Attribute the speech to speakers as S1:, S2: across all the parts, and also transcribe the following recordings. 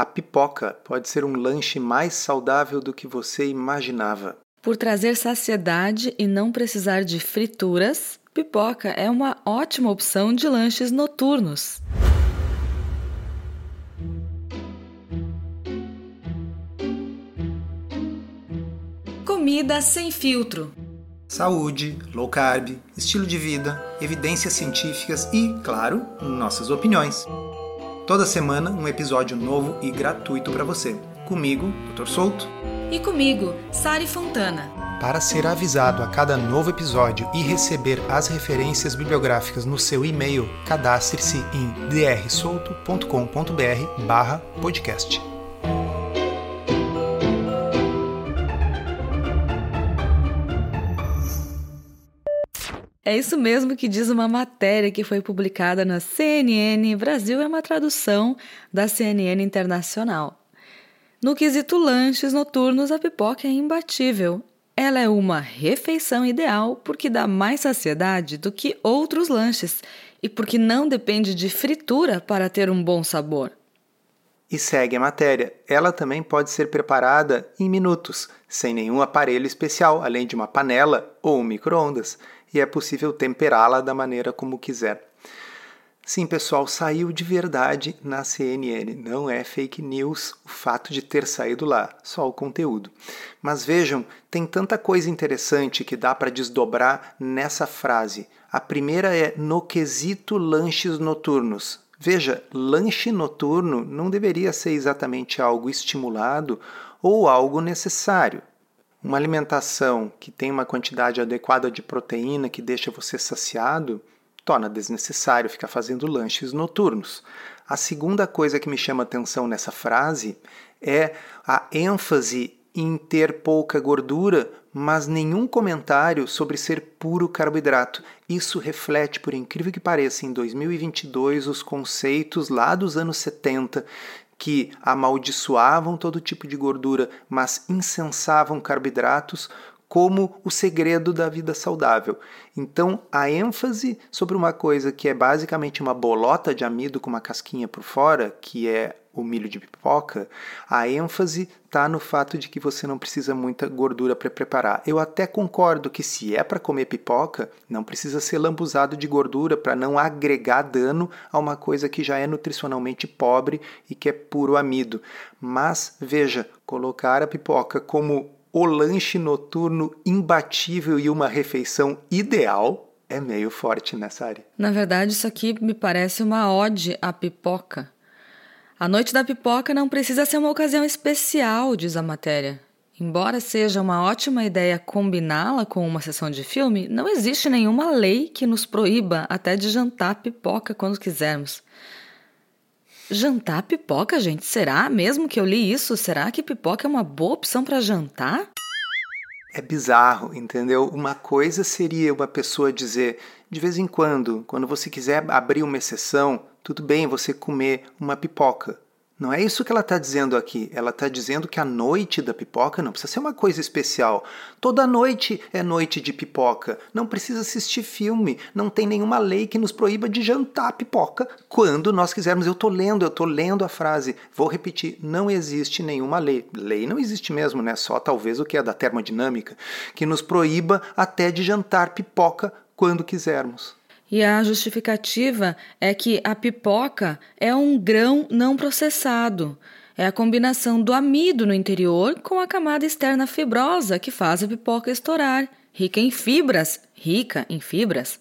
S1: A pipoca pode ser um lanche mais saudável do que você imaginava.
S2: Por trazer saciedade e não precisar de frituras, pipoca é uma ótima opção de lanches noturnos. Comida sem filtro.
S1: Saúde, low carb, estilo de vida, evidências científicas e, claro, nossas opiniões. Toda semana um episódio novo e gratuito para você. Comigo, Dr. Souto.
S2: E comigo, Sari Fontana.
S1: Para ser avisado a cada novo episódio e receber as referências bibliográficas no seu e-mail, cadastre-se em drsolto.com.br/podcast.
S2: É isso mesmo que diz uma matéria que foi publicada na CNN Brasil, é uma tradução da CNN Internacional. No quesito lanches noturnos, a pipoca é imbatível. Ela é uma refeição ideal porque dá mais saciedade do que outros lanches e porque não depende de fritura para ter um bom sabor.
S1: E segue a matéria. Ela também pode ser preparada em minutos, sem nenhum aparelho especial, além de uma panela ou um micro-ondas e é possível temperá-la da maneira como quiser. Sim, pessoal, saiu de verdade na CNN. Não é fake news o fato de ter saído lá, só o conteúdo. Mas vejam, tem tanta coisa interessante que dá para desdobrar nessa frase. A primeira é no quesito lanches noturnos. Veja, lanche noturno não deveria ser exatamente algo estimulado ou algo necessário. Uma alimentação que tem uma quantidade adequada de proteína que deixa você saciado torna desnecessário ficar fazendo lanches noturnos. A segunda coisa que me chama atenção nessa frase é a ênfase em ter pouca gordura, mas nenhum comentário sobre ser puro carboidrato. Isso reflete, por incrível que pareça, em 2022 os conceitos lá dos anos 70 que amaldiçoavam todo tipo de gordura, mas incensavam carboidratos como o segredo da vida saudável. Então, a ênfase sobre uma coisa que é basicamente uma bolota de amido com uma casquinha por fora, que é o milho de pipoca, a ênfase está no fato de que você não precisa muita gordura para preparar. Eu até concordo que se é para comer pipoca, não precisa ser lambuzado de gordura para não agregar dano a uma coisa que já é nutricionalmente pobre e que é puro amido. Mas veja, colocar a pipoca como o lanche noturno imbatível e uma refeição ideal é meio forte nessa área.
S2: Na verdade, isso aqui me parece uma ode à pipoca. A noite da pipoca não precisa ser uma ocasião especial, diz a matéria. Embora seja uma ótima ideia combiná-la com uma sessão de filme, não existe nenhuma lei que nos proíba até de jantar pipoca quando quisermos. Jantar pipoca, gente? Será mesmo que eu li isso? Será que pipoca é uma boa opção para jantar?
S1: É bizarro, entendeu? Uma coisa seria uma pessoa dizer, de vez em quando, quando você quiser abrir uma exceção, tudo bem você comer uma pipoca. Não é isso que ela está dizendo aqui. Ela está dizendo que a noite da pipoca não precisa ser uma coisa especial. Toda noite é noite de pipoca. Não precisa assistir filme. Não tem nenhuma lei que nos proíba de jantar pipoca quando nós quisermos. Eu estou lendo, eu estou lendo a frase. Vou repetir: não existe nenhuma lei. Lei não existe mesmo, né? Só talvez o que é da termodinâmica, que nos proíba até de jantar pipoca quando quisermos.
S2: E a justificativa é que a pipoca é um grão não processado. É a combinação do amido no interior com a camada externa fibrosa que faz a pipoca estourar. Rica em fibras, rica em fibras.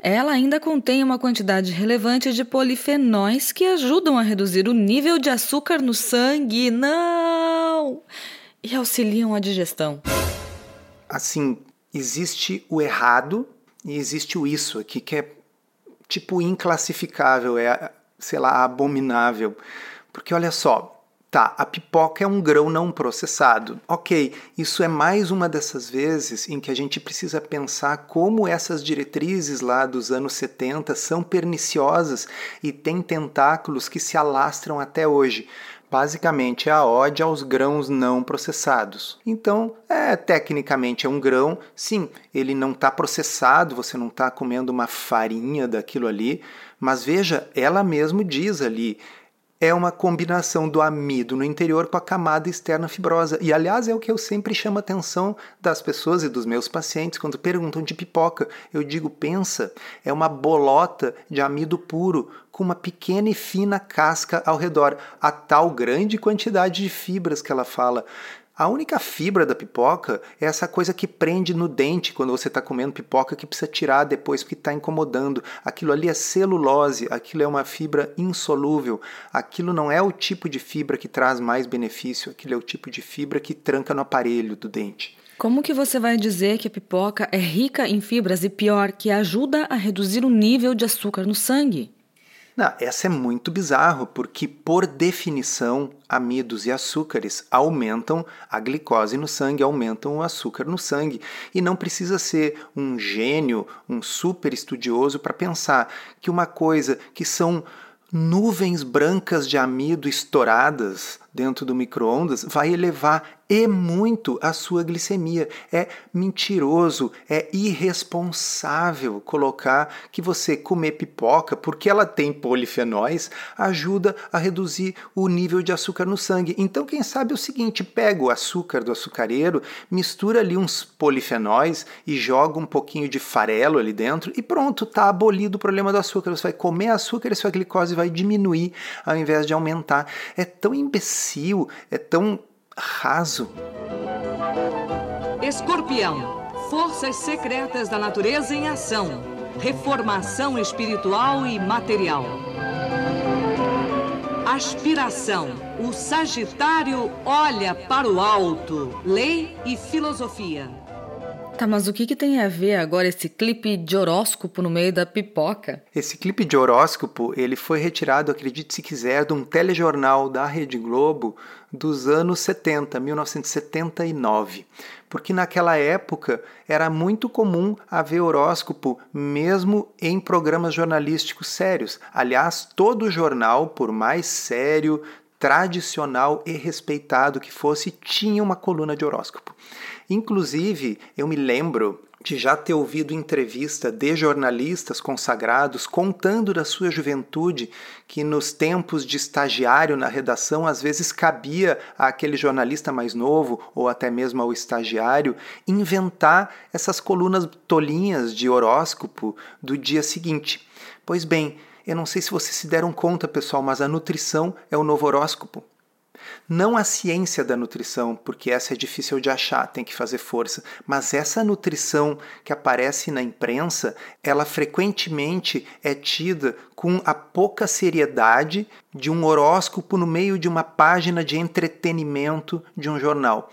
S2: Ela ainda contém uma quantidade relevante de polifenóis que ajudam a reduzir o nível de açúcar no sangue. Não! E auxiliam a digestão.
S1: Assim, existe o errado e existe o isso aqui que é tipo inclassificável, é, sei lá, abominável. Porque olha só, tá, a pipoca é um grão não processado. Ok, isso é mais uma dessas vezes em que a gente precisa pensar como essas diretrizes lá dos anos 70 são perniciosas e têm tentáculos que se alastram até hoje basicamente é a ode aos grãos não processados. Então, é tecnicamente é um grão, sim, ele não está processado, você não está comendo uma farinha daquilo ali, mas veja, ela mesmo diz ali, é uma combinação do amido no interior com a camada externa fibrosa. E, aliás, é o que eu sempre chamo a atenção das pessoas e dos meus pacientes quando perguntam de pipoca. Eu digo, pensa, é uma bolota de amido puro com uma pequena e fina casca ao redor, a tal grande quantidade de fibras que ela fala. A única fibra da pipoca é essa coisa que prende no dente quando você está comendo pipoca que precisa tirar depois porque está incomodando. Aquilo ali é celulose, aquilo é uma fibra insolúvel. Aquilo não é o tipo de fibra que traz mais benefício, aquilo é o tipo de fibra que tranca no aparelho do dente.
S2: Como que você vai dizer que a pipoca é rica em fibras e pior, que ajuda a reduzir o nível de açúcar no sangue?
S1: Não, essa é muito bizarro, porque por definição, amidos e açúcares aumentam a glicose no sangue, aumentam o açúcar no sangue. E não precisa ser um gênio, um super estudioso para pensar que uma coisa que são nuvens brancas de amido estouradas dentro do micro-ondas vai elevar e muito a sua glicemia. É mentiroso, é irresponsável colocar que você comer pipoca, porque ela tem polifenóis, ajuda a reduzir o nível de açúcar no sangue. Então, quem sabe é o seguinte: pega o açúcar do açucareiro, mistura ali uns polifenóis e joga um pouquinho de farelo ali dentro e pronto, tá abolido o problema do açúcar. Você vai comer açúcar e sua glicose vai diminuir ao invés de aumentar. É tão imbecil, é tão raso.
S3: Escorpião, forças secretas da natureza em ação, reformação espiritual e material. Aspiração, o Sagitário olha para o alto, lei e filosofia.
S2: Tá, mas o que, que tem a ver agora esse clipe de horóscopo no meio da pipoca?
S1: Esse clipe de horóscopo, ele foi retirado, acredite se quiser, de um telejornal da Rede Globo dos anos 70, 1979. Porque naquela época era muito comum haver horóscopo mesmo em programas jornalísticos sérios. Aliás, todo jornal, por mais sério, tradicional e respeitado que fosse, tinha uma coluna de horóscopo. Inclusive, eu me lembro de já ter ouvido entrevista de jornalistas consagrados contando da sua juventude que nos tempos de estagiário na redação às vezes cabia àquele jornalista mais novo ou até mesmo ao estagiário inventar essas colunas tolinhas de horóscopo do dia seguinte. Pois bem, eu não sei se vocês se deram conta, pessoal, mas a nutrição é o novo horóscopo. Não a ciência da nutrição, porque essa é difícil de achar, tem que fazer força, mas essa nutrição que aparece na imprensa, ela frequentemente é tida com a pouca seriedade de um horóscopo no meio de uma página de entretenimento de um jornal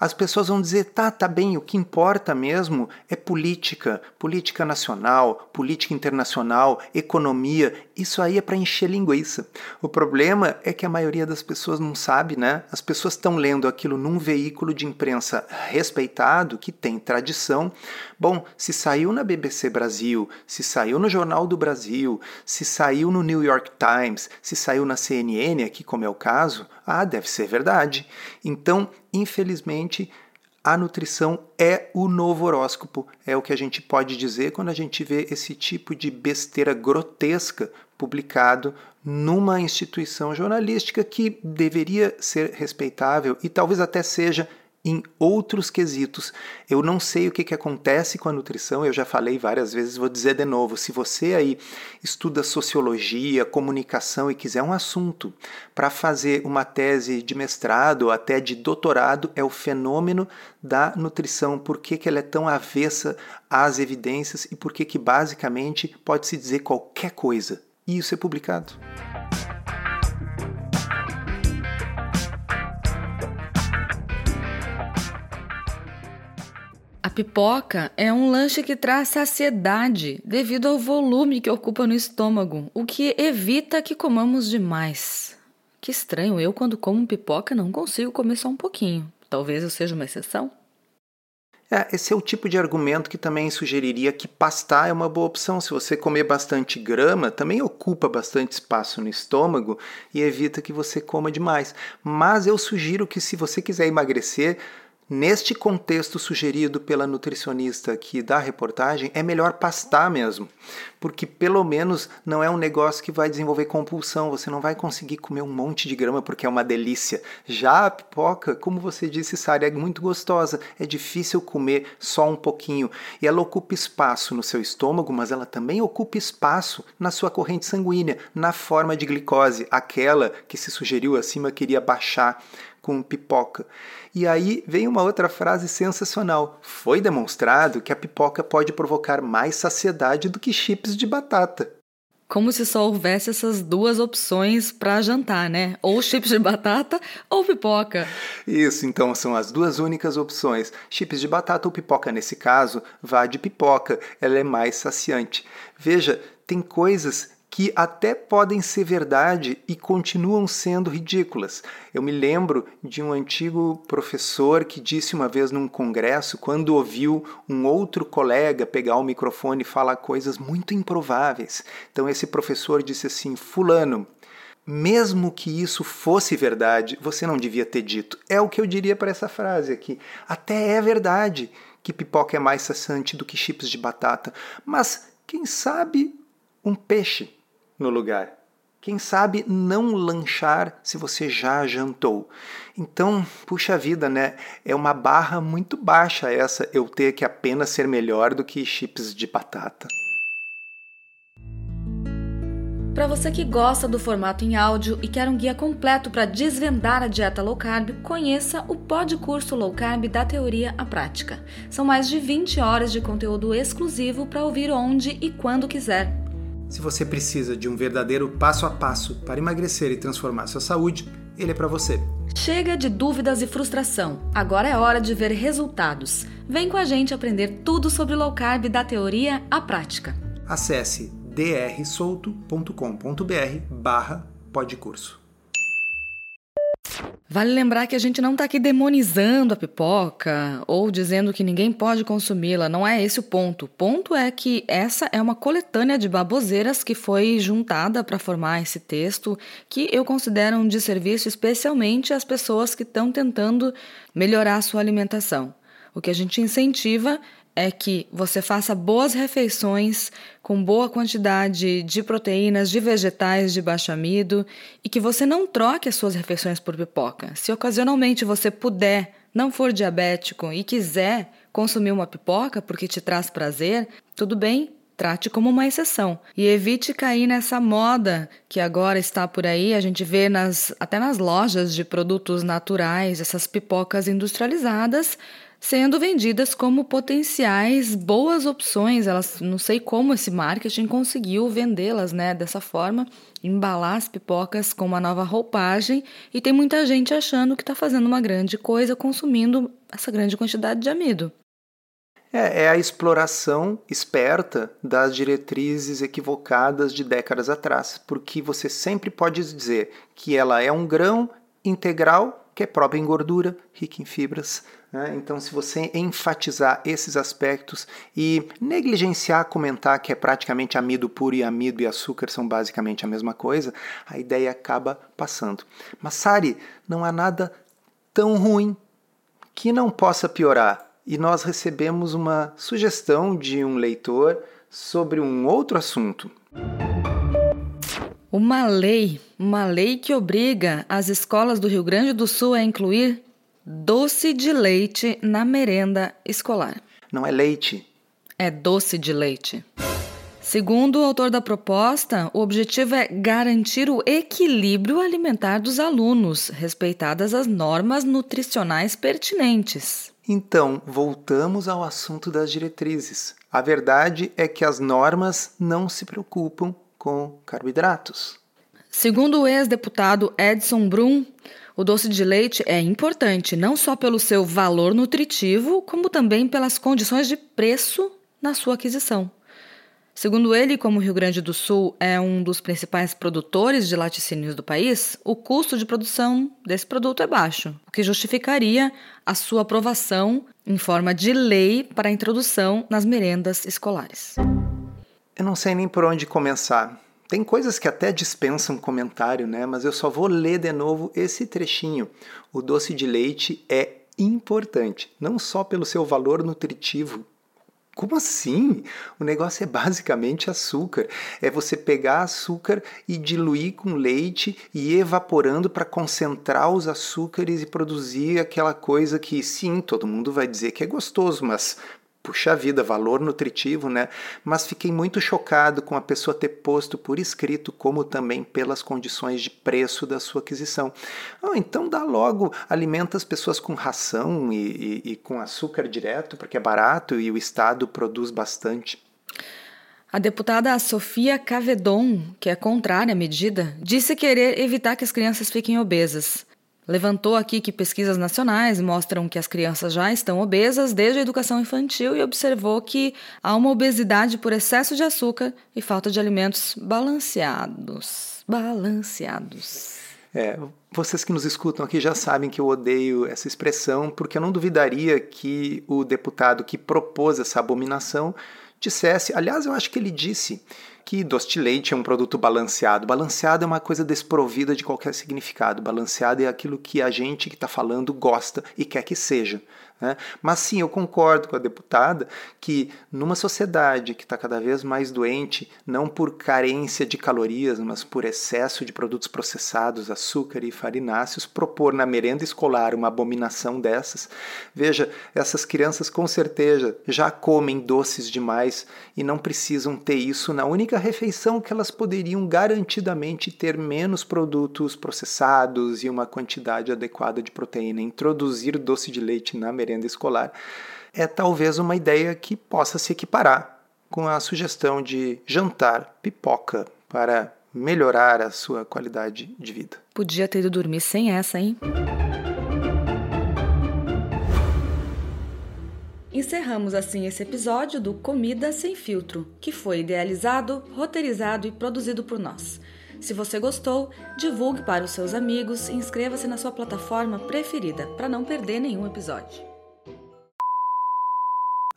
S1: as pessoas vão dizer: tá, tá bem, o que importa mesmo é política, política nacional, política internacional, economia. Isso aí é para encher linguiça. O problema é que a maioria das pessoas não sabe, né? As pessoas estão lendo aquilo num veículo de imprensa respeitado, que tem tradição. Bom, se saiu na BBC Brasil, se saiu no Jornal do Brasil, se saiu no New York Times, se saiu na CNN, aqui como é o caso, ah, deve ser verdade. Então, infelizmente, a nutrição é o novo horóscopo. É o que a gente pode dizer quando a gente vê esse tipo de besteira grotesca publicado numa instituição jornalística que deveria ser respeitável e talvez até seja em outros quesitos. Eu não sei o que, que acontece com a nutrição, eu já falei várias vezes, vou dizer de novo. Se você aí estuda sociologia, comunicação e quiser um assunto para fazer uma tese de mestrado ou até de doutorado, é o fenômeno da nutrição, por que, que ela é tão avessa às evidências e por que, que basicamente pode se dizer qualquer coisa. E isso é publicado.
S2: A pipoca é um lanche que traz saciedade devido ao volume que ocupa no estômago, o que evita que comamos demais. Que estranho, eu quando como pipoca não consigo comer só um pouquinho. Talvez eu seja uma exceção?
S1: É, esse é o tipo de argumento que também sugeriria que pastar é uma boa opção. Se você comer bastante grama, também ocupa bastante espaço no estômago e evita que você coma demais. Mas eu sugiro que se você quiser emagrecer, Neste contexto sugerido pela nutricionista aqui da reportagem, é melhor pastar mesmo, porque pelo menos não é um negócio que vai desenvolver compulsão, você não vai conseguir comer um monte de grama porque é uma delícia. Já a pipoca, como você disse, Sara, é muito gostosa, é difícil comer só um pouquinho e ela ocupa espaço no seu estômago, mas ela também ocupa espaço na sua corrente sanguínea, na forma de glicose, aquela que se sugeriu acima queria baixar com pipoca. E aí vem uma outra frase sensacional. Foi demonstrado que a pipoca pode provocar mais saciedade do que chips de batata.
S2: Como se só houvesse essas duas opções para jantar, né? Ou chips de batata ou pipoca.
S1: Isso, então são as duas únicas opções. Chips de batata ou pipoca, nesse caso, vá de pipoca, ela é mais saciante. Veja, tem coisas que até podem ser verdade e continuam sendo ridículas. Eu me lembro de um antigo professor que disse uma vez num congresso, quando ouviu um outro colega pegar o microfone e falar coisas muito improváveis. Então, esse professor disse assim: Fulano, mesmo que isso fosse verdade, você não devia ter dito. É o que eu diria para essa frase aqui. Até é verdade que pipoca é mais saciante do que chips de batata, mas quem sabe um peixe no lugar. Quem sabe não lanchar se você já jantou. Então, puxa vida, né? É uma barra muito baixa essa eu ter que apenas ser melhor do que chips de batata.
S2: Para você que gosta do formato em áudio e quer um guia completo para desvendar a dieta low carb, conheça o Pod Curso Low Carb da Teoria à Prática. São mais de 20 horas de conteúdo exclusivo para ouvir onde e quando quiser.
S1: Se você precisa de um verdadeiro passo a passo para emagrecer e transformar sua saúde, ele é para você.
S2: Chega de dúvidas e frustração. Agora é hora de ver resultados. Vem com a gente aprender tudo sobre low carb da teoria à prática.
S1: Acesse drsolto.com.br/podcurso.
S2: Vale lembrar que a gente não está aqui demonizando a pipoca ou dizendo que ninguém pode consumi-la, não é esse o ponto. O ponto é que essa é uma coletânea de baboseiras que foi juntada para formar esse texto, que eu considero um desserviço especialmente às pessoas que estão tentando melhorar a sua alimentação. O que a gente incentiva é que você faça boas refeições com boa quantidade de proteínas, de vegetais de baixo amido e que você não troque as suas refeições por pipoca. Se ocasionalmente você puder, não for diabético e quiser consumir uma pipoca porque te traz prazer, tudo bem, trate como uma exceção e evite cair nessa moda que agora está por aí. A gente vê nas, até nas lojas de produtos naturais essas pipocas industrializadas sendo vendidas como potenciais boas opções. Elas não sei como esse marketing conseguiu vendê-las, né, dessa forma, embalar as pipocas com uma nova roupagem e tem muita gente achando que está fazendo uma grande coisa consumindo essa grande quantidade de amido.
S1: É, é, a exploração esperta das diretrizes equivocadas de décadas atrás, porque você sempre pode dizer que ela é um grão integral que é próprio em gordura, rico em fibras, né? Então, se você enfatizar esses aspectos e negligenciar comentar que é praticamente amido puro e amido e açúcar são basicamente a mesma coisa, a ideia acaba passando. Mas, Sari, não há nada tão ruim que não possa piorar. E nós recebemos uma sugestão de um leitor sobre um outro assunto.
S2: Uma lei, uma lei que obriga as escolas do Rio Grande do Sul a incluir doce de leite na merenda escolar.
S1: Não é leite.
S2: É doce de leite. Segundo o autor da proposta, o objetivo é garantir o equilíbrio alimentar dos alunos, respeitadas as normas nutricionais pertinentes.
S1: Então, voltamos ao assunto das diretrizes. A verdade é que as normas não se preocupam com carboidratos.
S2: Segundo o ex-deputado Edson Brum, o doce de leite é importante não só pelo seu valor nutritivo, como também pelas condições de preço na sua aquisição. Segundo ele, como o Rio Grande do Sul é um dos principais produtores de laticínios do país, o custo de produção desse produto é baixo, o que justificaria a sua aprovação em forma de lei para a introdução nas merendas escolares.
S1: Eu não sei nem por onde começar. Tem coisas que até dispensam comentário, né? Mas eu só vou ler de novo esse trechinho. O doce de leite é importante, não só pelo seu valor nutritivo como assim? O negócio é basicamente açúcar. É você pegar açúcar e diluir com leite e evaporando para concentrar os açúcares e produzir aquela coisa que, sim, todo mundo vai dizer que é gostoso, mas puxa vida, valor nutritivo, né? Mas fiquei muito chocado com a pessoa ter posto por escrito, como também pelas condições de preço da sua aquisição. Oh, então dá logo, alimenta as pessoas com ração e, e, e com açúcar direto, porque é barato e o Estado produz bastante.
S2: A deputada Sofia Cavedon, que é contrária à medida, disse querer evitar que as crianças fiquem obesas. Levantou aqui que pesquisas nacionais mostram que as crianças já estão obesas desde a educação infantil e observou que há uma obesidade por excesso de açúcar e falta de alimentos balanceados. Balanceados.
S1: É, vocês que nos escutam aqui já sabem que eu odeio essa expressão, porque eu não duvidaria que o deputado que propôs essa abominação dissesse, aliás, eu acho que ele disse que doce de leite é um produto balanceado. Balanceado é uma coisa desprovida de qualquer significado. Balanceado é aquilo que a gente que está falando gosta e quer que seja. Né? Mas sim, eu concordo com a deputada que numa sociedade que está cada vez mais doente, não por carência de calorias, mas por excesso de produtos processados, açúcar e farináceos, propor na merenda escolar uma abominação dessas, veja, essas crianças com certeza já comem doces demais e não precisam ter isso na única refeição que elas poderiam garantidamente ter menos produtos processados e uma quantidade adequada de proteína. Introduzir doce de leite na merenda merenda escolar, é talvez uma ideia que possa se equiparar com a sugestão de jantar pipoca para melhorar a sua qualidade de vida.
S2: Podia ter ido dormir sem essa, hein? Encerramos assim esse episódio do Comida Sem Filtro, que foi idealizado, roteirizado e produzido por nós. Se você gostou, divulgue para os seus amigos e inscreva-se na sua plataforma preferida para não perder nenhum episódio.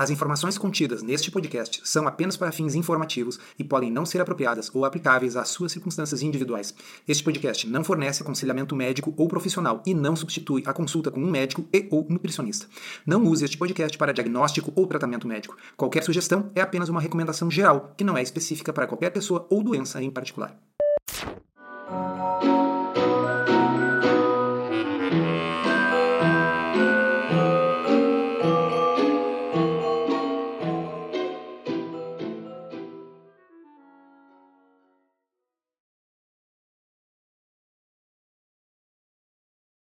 S1: As informações contidas neste podcast são apenas para fins informativos e podem não ser apropriadas ou aplicáveis às suas circunstâncias individuais. Este podcast não fornece aconselhamento médico ou profissional e não substitui a consulta com um médico e ou nutricionista. Não use este podcast para diagnóstico ou tratamento médico. Qualquer sugestão é apenas uma recomendação geral, que não é específica para qualquer pessoa ou doença em particular.